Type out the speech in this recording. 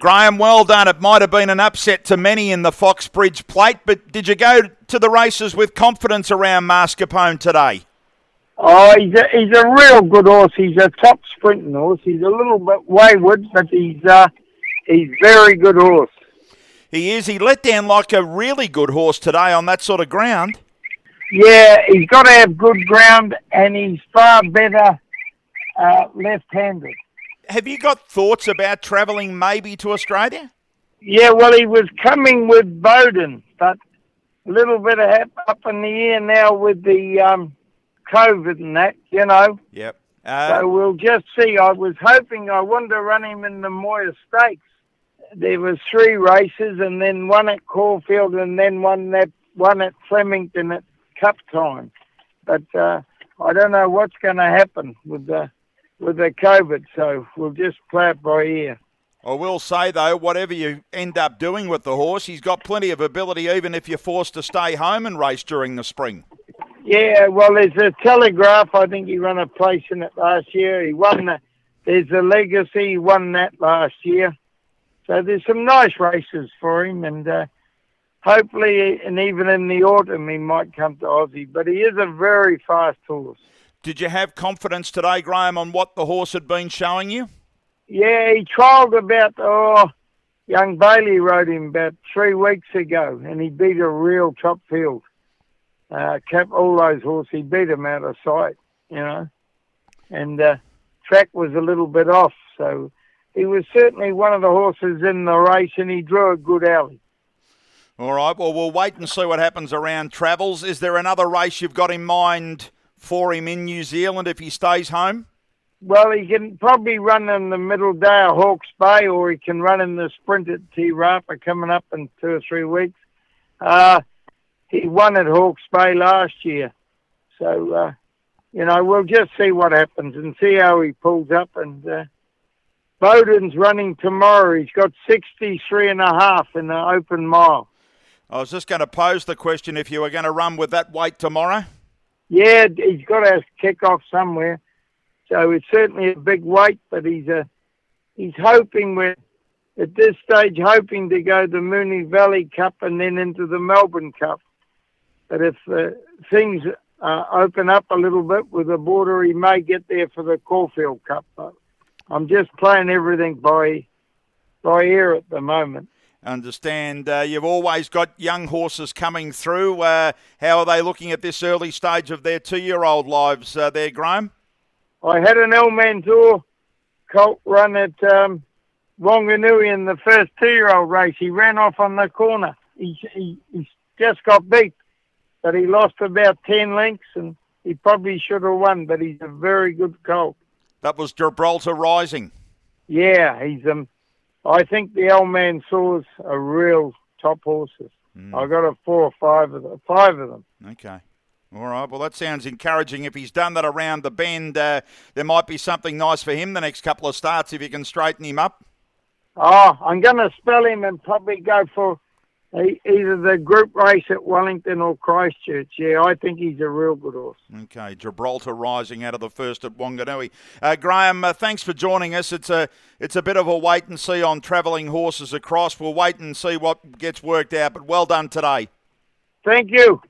Graham, well done. It might have been an upset to many in the Foxbridge plate, but did you go to the races with confidence around Mascarpone today? Oh, he's a, he's a real good horse. He's a top sprinting horse. He's a little bit wayward, but he's uh, he's very good horse. He is. He let down like a really good horse today on that sort of ground. Yeah, he's got to have good ground, and he's far better uh, left-handed. Have you got thoughts about travelling maybe to Australia? Yeah, well, he was coming with Bowden, but a little bit of up in the air now with the um, COVID and that, you know. Yep. Uh, so we'll just see. I was hoping I wanted to run him in the Moir Stakes. There was three races, and then one at Caulfield, and then one that one at Flemington at Cup time. But uh, I don't know what's going to happen with the with the COVID, so we'll just play it by ear. I will say though, whatever you end up doing with the horse, he's got plenty of ability, even if you're forced to stay home and race during the spring. Yeah, well, there's a Telegraph. I think he ran a place in it last year. He won the. There's a Legacy. He won that last year. So there's some nice races for him, and uh, hopefully, and even in the autumn, he might come to Aussie. But he is a very fast horse. Did you have confidence today, Graham, on what the horse had been showing you? Yeah, he trialled about oh, young Bailey rode him about three weeks ago, and he beat a real top field uh, kept all those horses. He beat them out of sight, you know. And uh, track was a little bit off, so he was certainly one of the horses in the race, and he drew a good alley. All right. Well, we'll wait and see what happens around travels. Is there another race you've got in mind for him in New Zealand if he stays home? Well, he can probably run in the middle day of Hawke's Bay, or he can run in the sprint at Te Rapa coming up in two or three weeks. Uh, he won at Hawke's Bay last year. So, uh, you know, we'll just see what happens and see how he pulls up. And uh, Bowden's running tomorrow. He's got 63 and a half in the open mile. I was just going to pose the question if you were going to run with that weight tomorrow. Yeah, he's got to kick off somewhere. So it's certainly a big weight, but he's a, uh, he's hoping we're at this stage hoping to go the Moonee Valley Cup and then into the Melbourne Cup. But if uh, things uh, open up a little bit with the border, he may get there for the Caulfield Cup. But I'm just playing everything by by ear at the moment. Understand uh, you've always got young horses coming through. Uh, how are they looking at this early stage of their two-year-old lives uh, there, Graham? I had an Almanzor colt run at um, Wanganui in the first two-year-old race. He ran off on the corner. He, he, he just got beat but he lost about 10 lengths and he probably should have won, but he's a very good colt. That was Gibraltar Rising. Yeah, he's um. I think the Almanzors are real top horses. Mm. I got a four or five of them. Five of them. Okay. All right. Well, that sounds encouraging. If he's done that around the bend, uh, there might be something nice for him the next couple of starts if you can straighten him up. Oh, I'm going to spell him and probably go for Either the group race at Wellington or Christchurch. Yeah, I think he's a real good horse. Okay, Gibraltar rising out of the first at Wanganui. Uh, Graham, uh, thanks for joining us. It's a it's a bit of a wait and see on travelling horses across. We'll wait and see what gets worked out. But well done today. Thank you.